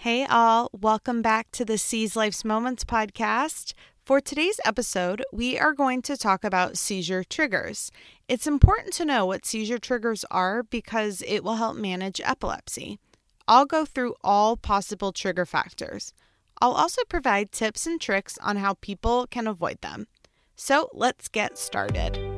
Hey, all, welcome back to the Seize Life's Moments podcast. For today's episode, we are going to talk about seizure triggers. It's important to know what seizure triggers are because it will help manage epilepsy. I'll go through all possible trigger factors. I'll also provide tips and tricks on how people can avoid them. So let's get started.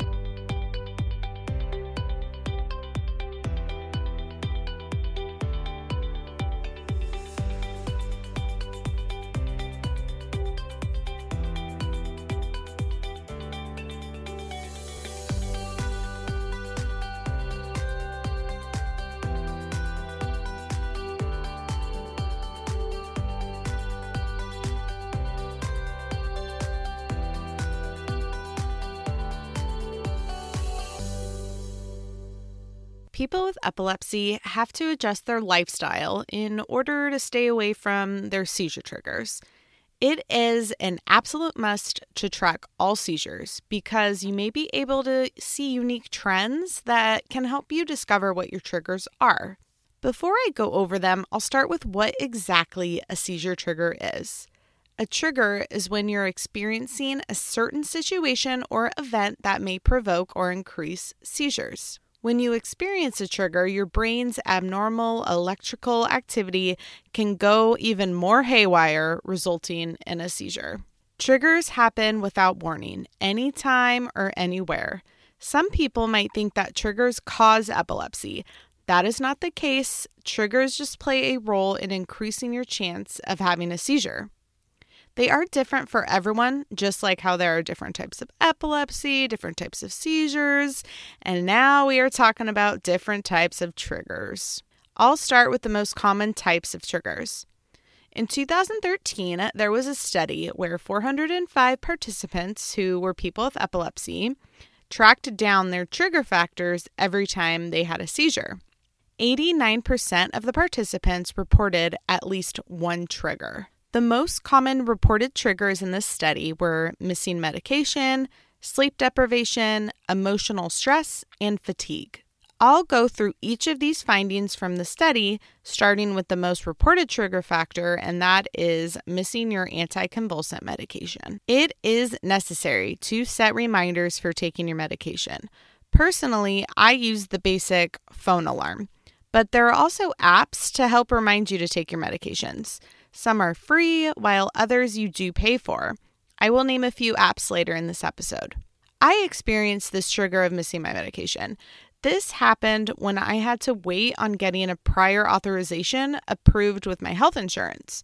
People with epilepsy have to adjust their lifestyle in order to stay away from their seizure triggers. It is an absolute must to track all seizures because you may be able to see unique trends that can help you discover what your triggers are. Before I go over them, I'll start with what exactly a seizure trigger is. A trigger is when you're experiencing a certain situation or event that may provoke or increase seizures. When you experience a trigger, your brain's abnormal electrical activity can go even more haywire, resulting in a seizure. Triggers happen without warning, anytime or anywhere. Some people might think that triggers cause epilepsy. That is not the case. Triggers just play a role in increasing your chance of having a seizure. They are different for everyone, just like how there are different types of epilepsy, different types of seizures, and now we are talking about different types of triggers. I'll start with the most common types of triggers. In 2013, there was a study where 405 participants who were people with epilepsy tracked down their trigger factors every time they had a seizure. 89% of the participants reported at least one trigger. The most common reported triggers in this study were missing medication, sleep deprivation, emotional stress, and fatigue. I'll go through each of these findings from the study, starting with the most reported trigger factor, and that is missing your anticonvulsant medication. It is necessary to set reminders for taking your medication. Personally, I use the basic phone alarm, but there are also apps to help remind you to take your medications. Some are free, while others you do pay for. I will name a few apps later in this episode. I experienced this trigger of missing my medication. This happened when I had to wait on getting a prior authorization approved with my health insurance.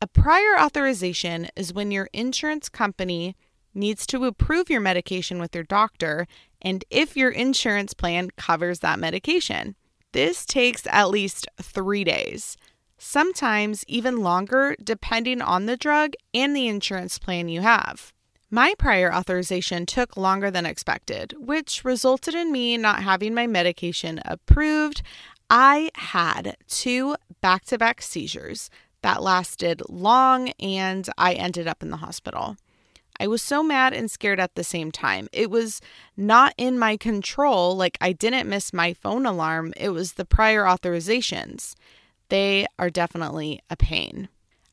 A prior authorization is when your insurance company needs to approve your medication with your doctor and if your insurance plan covers that medication. This takes at least three days sometimes even longer depending on the drug and the insurance plan you have. My prior authorization took longer than expected, which resulted in me not having my medication approved. I had two back to back seizures that lasted long, and I ended up in the hospital. I was so mad and scared at the same time. It was not in my control, like I didn't miss my phone alarm, it was the prior authorizations they are definitely a pain.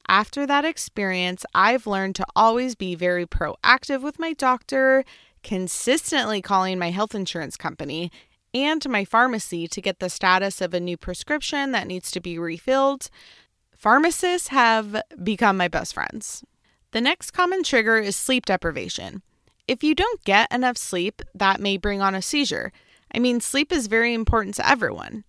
After that experience, I've learned to always be very proactive with my doctor, consistently calling my health insurance company and my pharmacy to get the status of a new prescription that needs to be refilled. Pharmacists have become my best friends. The next common trigger is sleep deprivation. If you don't get enough sleep, that may bring on a seizure. I mean, sleep is very important to everyone.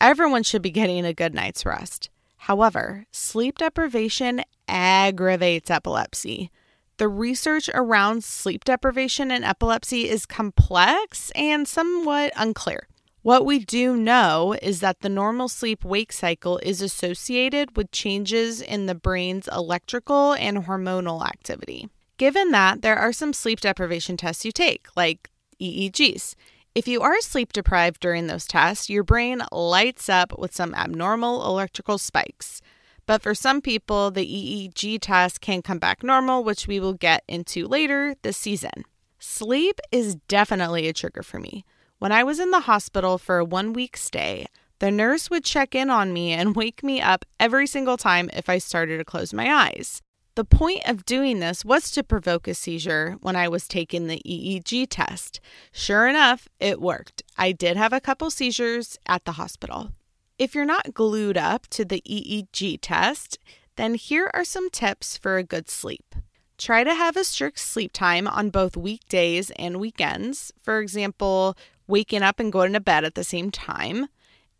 Everyone should be getting a good night's rest. However, sleep deprivation aggravates epilepsy. The research around sleep deprivation and epilepsy is complex and somewhat unclear. What we do know is that the normal sleep wake cycle is associated with changes in the brain's electrical and hormonal activity. Given that, there are some sleep deprivation tests you take, like EEGs. If you are sleep deprived during those tests, your brain lights up with some abnormal electrical spikes. But for some people, the EEG test can come back normal, which we will get into later this season. Sleep is definitely a trigger for me. When I was in the hospital for a one week stay, The nurse would check in on me and wake me up every single time if I started to close my eyes. The point of doing this was to provoke a seizure when I was taking the EEG test. Sure enough, it worked. I did have a couple seizures at the hospital. If you're not glued up to the EEG test, then here are some tips for a good sleep. Try to have a strict sleep time on both weekdays and weekends. For example, waking up and going to bed at the same time.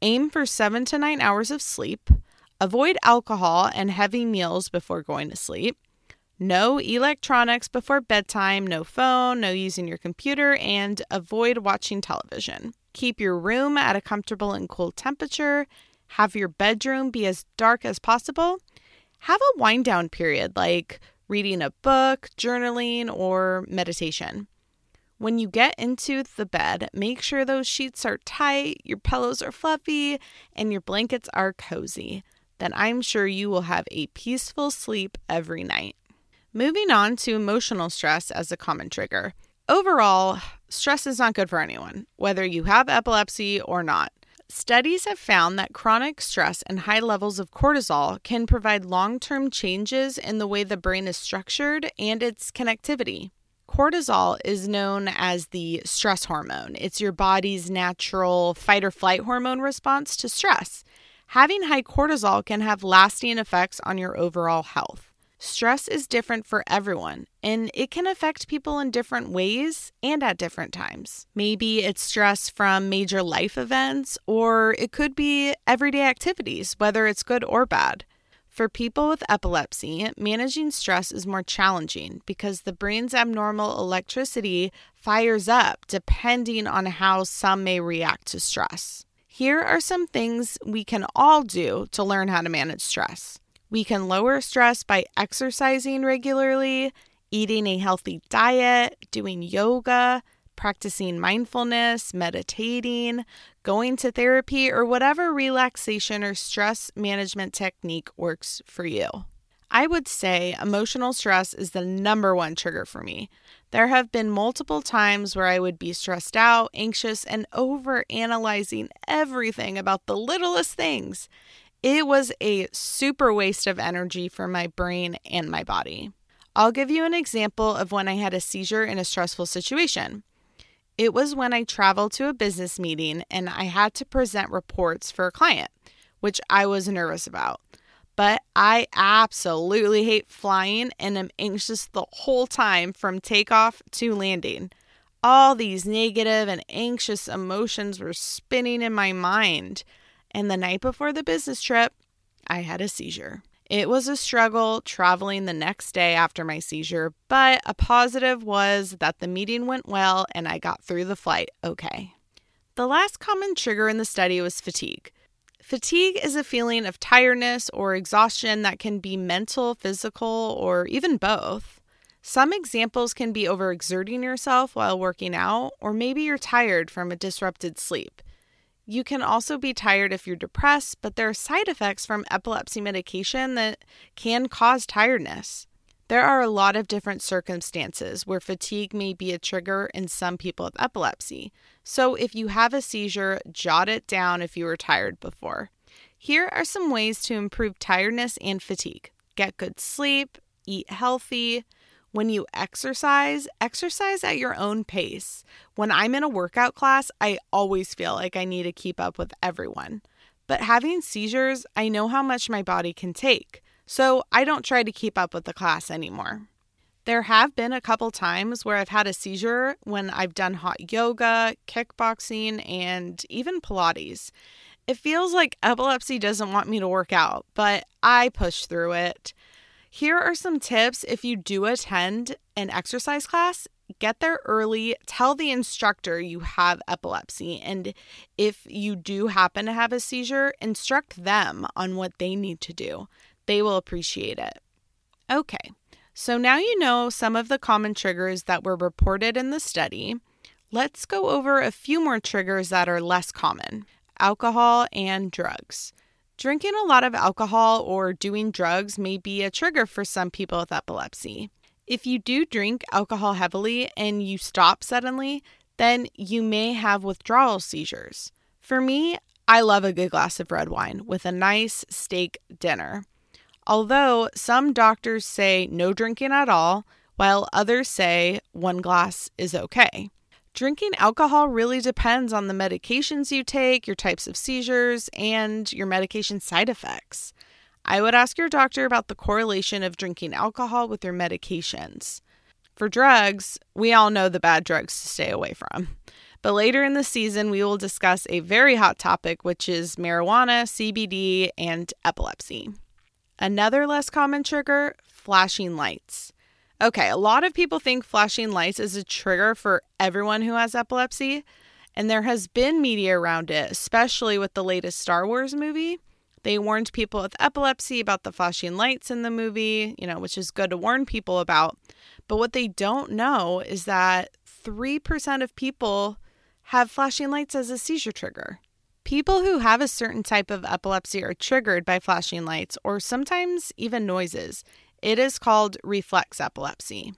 Aim for seven to nine hours of sleep. Avoid alcohol and heavy meals before going to sleep. No electronics before bedtime, no phone, no using your computer, and avoid watching television. Keep your room at a comfortable and cool temperature. Have your bedroom be as dark as possible. Have a wind down period like reading a book, journaling, or meditation. When you get into the bed, make sure those sheets are tight, your pillows are fluffy, and your blankets are cozy. Then I'm sure you will have a peaceful sleep every night. Moving on to emotional stress as a common trigger. Overall, stress is not good for anyone, whether you have epilepsy or not. Studies have found that chronic stress and high levels of cortisol can provide long term changes in the way the brain is structured and its connectivity. Cortisol is known as the stress hormone. It's your body's natural fight or flight hormone response to stress. Having high cortisol can have lasting effects on your overall health. Stress is different for everyone, and it can affect people in different ways and at different times. Maybe it's stress from major life events, or it could be everyday activities, whether it's good or bad. For people with epilepsy, managing stress is more challenging because the brain's abnormal electricity fires up depending on how some may react to stress. Here are some things we can all do to learn how to manage stress. We can lower stress by exercising regularly, eating a healthy diet, doing yoga, practicing mindfulness, meditating, going to therapy, or whatever relaxation or stress management technique works for you. I would say emotional stress is the number one trigger for me. There have been multiple times where I would be stressed out, anxious, and over analyzing everything about the littlest things. It was a super waste of energy for my brain and my body. I'll give you an example of when I had a seizure in a stressful situation. It was when I traveled to a business meeting and I had to present reports for a client, which I was nervous about. But I absolutely hate flying and am anxious the whole time from takeoff to landing. All these negative and anxious emotions were spinning in my mind. And the night before the business trip, I had a seizure. It was a struggle traveling the next day after my seizure, but a positive was that the meeting went well and I got through the flight okay. The last common trigger in the study was fatigue. Fatigue is a feeling of tiredness or exhaustion that can be mental, physical, or even both. Some examples can be overexerting yourself while working out, or maybe you're tired from a disrupted sleep. You can also be tired if you're depressed, but there are side effects from epilepsy medication that can cause tiredness. There are a lot of different circumstances where fatigue may be a trigger in some people with epilepsy. So if you have a seizure, jot it down if you were tired before. Here are some ways to improve tiredness and fatigue get good sleep, eat healthy, when you exercise, exercise at your own pace. When I'm in a workout class, I always feel like I need to keep up with everyone. But having seizures, I know how much my body can take, so I don't try to keep up with the class anymore. There have been a couple times where I've had a seizure when I've done hot yoga, kickboxing, and even Pilates. It feels like epilepsy doesn't want me to work out, but I push through it. Here are some tips if you do attend an exercise class. Get there early. Tell the instructor you have epilepsy. And if you do happen to have a seizure, instruct them on what they need to do. They will appreciate it. Okay, so now you know some of the common triggers that were reported in the study. Let's go over a few more triggers that are less common alcohol and drugs. Drinking a lot of alcohol or doing drugs may be a trigger for some people with epilepsy. If you do drink alcohol heavily and you stop suddenly, then you may have withdrawal seizures. For me, I love a good glass of red wine with a nice steak dinner. Although some doctors say no drinking at all, while others say one glass is okay. Drinking alcohol really depends on the medications you take, your types of seizures, and your medication side effects. I would ask your doctor about the correlation of drinking alcohol with your medications. For drugs, we all know the bad drugs to stay away from. But later in the season, we will discuss a very hot topic, which is marijuana, CBD, and epilepsy. Another less common trigger flashing lights. Okay, a lot of people think flashing lights is a trigger for everyone who has epilepsy, and there has been media around it, especially with the latest Star Wars movie. They warned people with epilepsy about the flashing lights in the movie, you know, which is good to warn people about. But what they don't know is that 3% of people have flashing lights as a seizure trigger. People who have a certain type of epilepsy are triggered by flashing lights or sometimes even noises. It is called reflex epilepsy.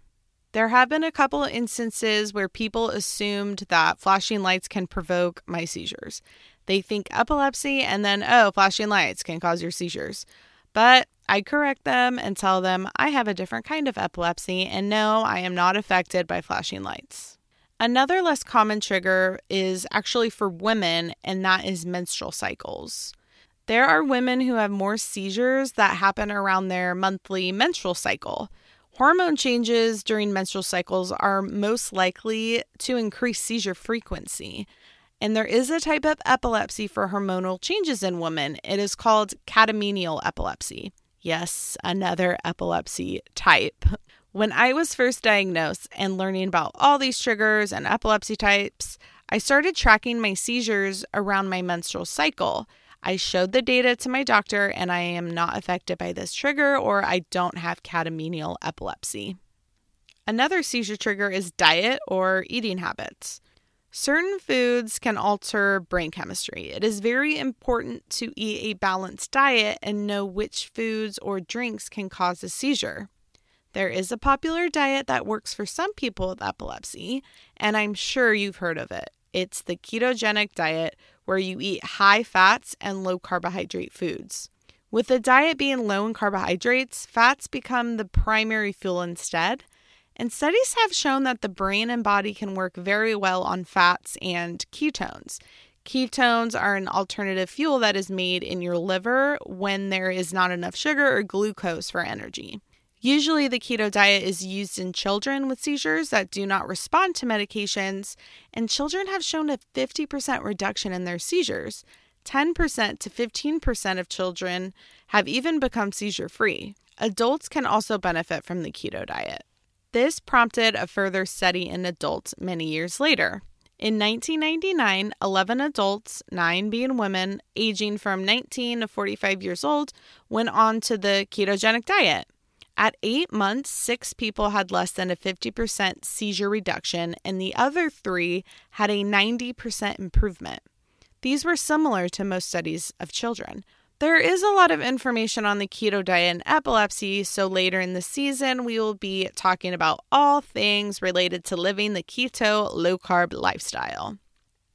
There have been a couple instances where people assumed that flashing lights can provoke my seizures. They think epilepsy and then, oh, flashing lights can cause your seizures. But I correct them and tell them I have a different kind of epilepsy and no, I am not affected by flashing lights. Another less common trigger is actually for women, and that is menstrual cycles. There are women who have more seizures that happen around their monthly menstrual cycle. Hormone changes during menstrual cycles are most likely to increase seizure frequency. And there is a type of epilepsy for hormonal changes in women. It is called catamenial epilepsy. Yes, another epilepsy type. When I was first diagnosed and learning about all these triggers and epilepsy types, I started tracking my seizures around my menstrual cycle. I showed the data to my doctor, and I am not affected by this trigger or I don't have catamenial epilepsy. Another seizure trigger is diet or eating habits. Certain foods can alter brain chemistry. It is very important to eat a balanced diet and know which foods or drinks can cause a seizure. There is a popular diet that works for some people with epilepsy, and I'm sure you've heard of it. It's the ketogenic diet, where you eat high fats and low carbohydrate foods. With the diet being low in carbohydrates, fats become the primary fuel instead. And studies have shown that the brain and body can work very well on fats and ketones. Ketones are an alternative fuel that is made in your liver when there is not enough sugar or glucose for energy. Usually, the keto diet is used in children with seizures that do not respond to medications, and children have shown a 50% reduction in their seizures. 10% to 15% of children have even become seizure free. Adults can also benefit from the keto diet. This prompted a further study in adults many years later. In 1999, 11 adults, 9 being women, aging from 19 to 45 years old, went on to the ketogenic diet. At eight months, six people had less than a 50% seizure reduction, and the other three had a 90% improvement. These were similar to most studies of children. There is a lot of information on the keto diet and epilepsy, so later in the season, we will be talking about all things related to living the keto low carb lifestyle.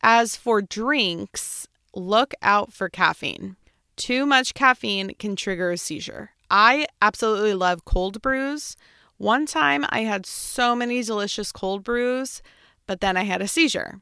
As for drinks, look out for caffeine. Too much caffeine can trigger a seizure. I absolutely love cold brews. One time I had so many delicious cold brews, but then I had a seizure.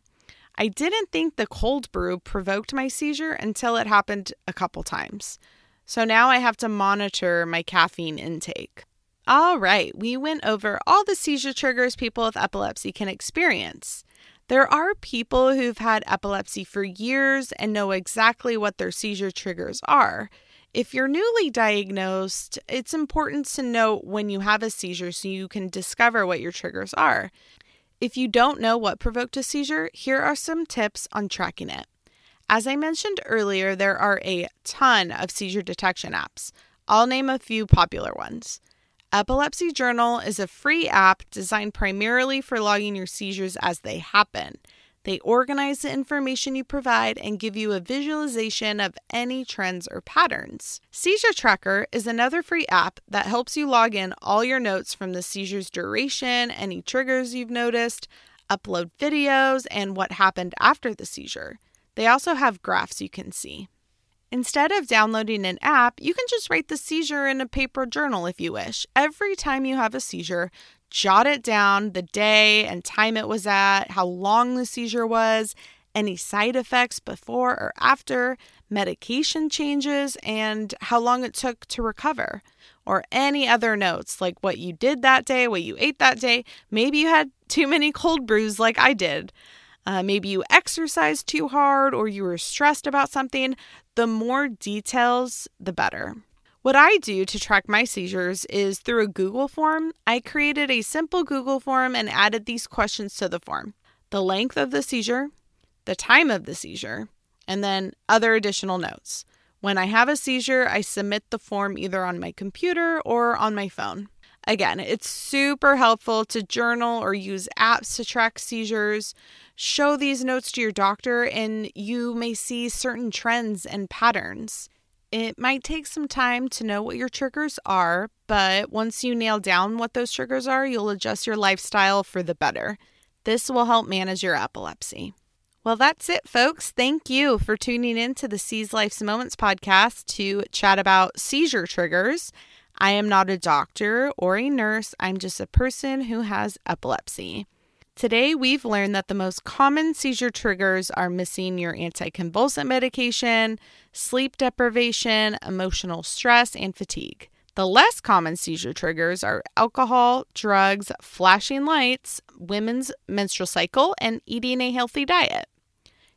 I didn't think the cold brew provoked my seizure until it happened a couple times. So now I have to monitor my caffeine intake. All right, we went over all the seizure triggers people with epilepsy can experience. There are people who've had epilepsy for years and know exactly what their seizure triggers are. If you're newly diagnosed, it's important to note when you have a seizure so you can discover what your triggers are. If you don't know what provoked a seizure, here are some tips on tracking it. As I mentioned earlier, there are a ton of seizure detection apps. I'll name a few popular ones. Epilepsy Journal is a free app designed primarily for logging your seizures as they happen. They organize the information you provide and give you a visualization of any trends or patterns. Seizure Tracker is another free app that helps you log in all your notes from the seizure's duration, any triggers you've noticed, upload videos, and what happened after the seizure. They also have graphs you can see. Instead of downloading an app, you can just write the seizure in a paper journal if you wish. Every time you have a seizure, jot it down the day and time it was at, how long the seizure was, any side effects before or after, medication changes, and how long it took to recover, or any other notes like what you did that day, what you ate that day. Maybe you had too many cold brews like I did. Uh, maybe you exercised too hard or you were stressed about something. The more details, the better. What I do to track my seizures is through a Google form. I created a simple Google form and added these questions to the form the length of the seizure, the time of the seizure, and then other additional notes. When I have a seizure, I submit the form either on my computer or on my phone. Again, it's super helpful to journal or use apps to track seizures. Show these notes to your doctor, and you may see certain trends and patterns. It might take some time to know what your triggers are, but once you nail down what those triggers are, you'll adjust your lifestyle for the better. This will help manage your epilepsy. Well, that's it, folks. Thank you for tuning in to the Seize Life's Moments podcast to chat about seizure triggers. I am not a doctor or a nurse, I'm just a person who has epilepsy. Today, we've learned that the most common seizure triggers are missing your anticonvulsant medication, sleep deprivation, emotional stress, and fatigue. The less common seizure triggers are alcohol, drugs, flashing lights, women's menstrual cycle, and eating a healthy diet.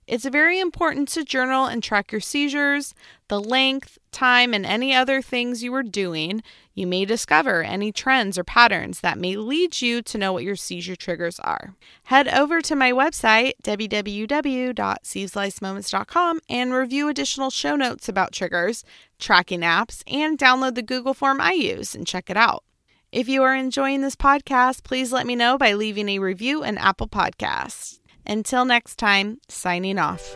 It's very important to journal and track your seizures, the length, time, and any other things you are doing. You may discover any trends or patterns that may lead you to know what your seizure triggers are. Head over to my website, www.seizelifemoments.com, and review additional show notes about triggers, tracking apps, and download the Google form I use and check it out. If you are enjoying this podcast, please let me know by leaving a review in Apple Podcasts. Until next time, signing off.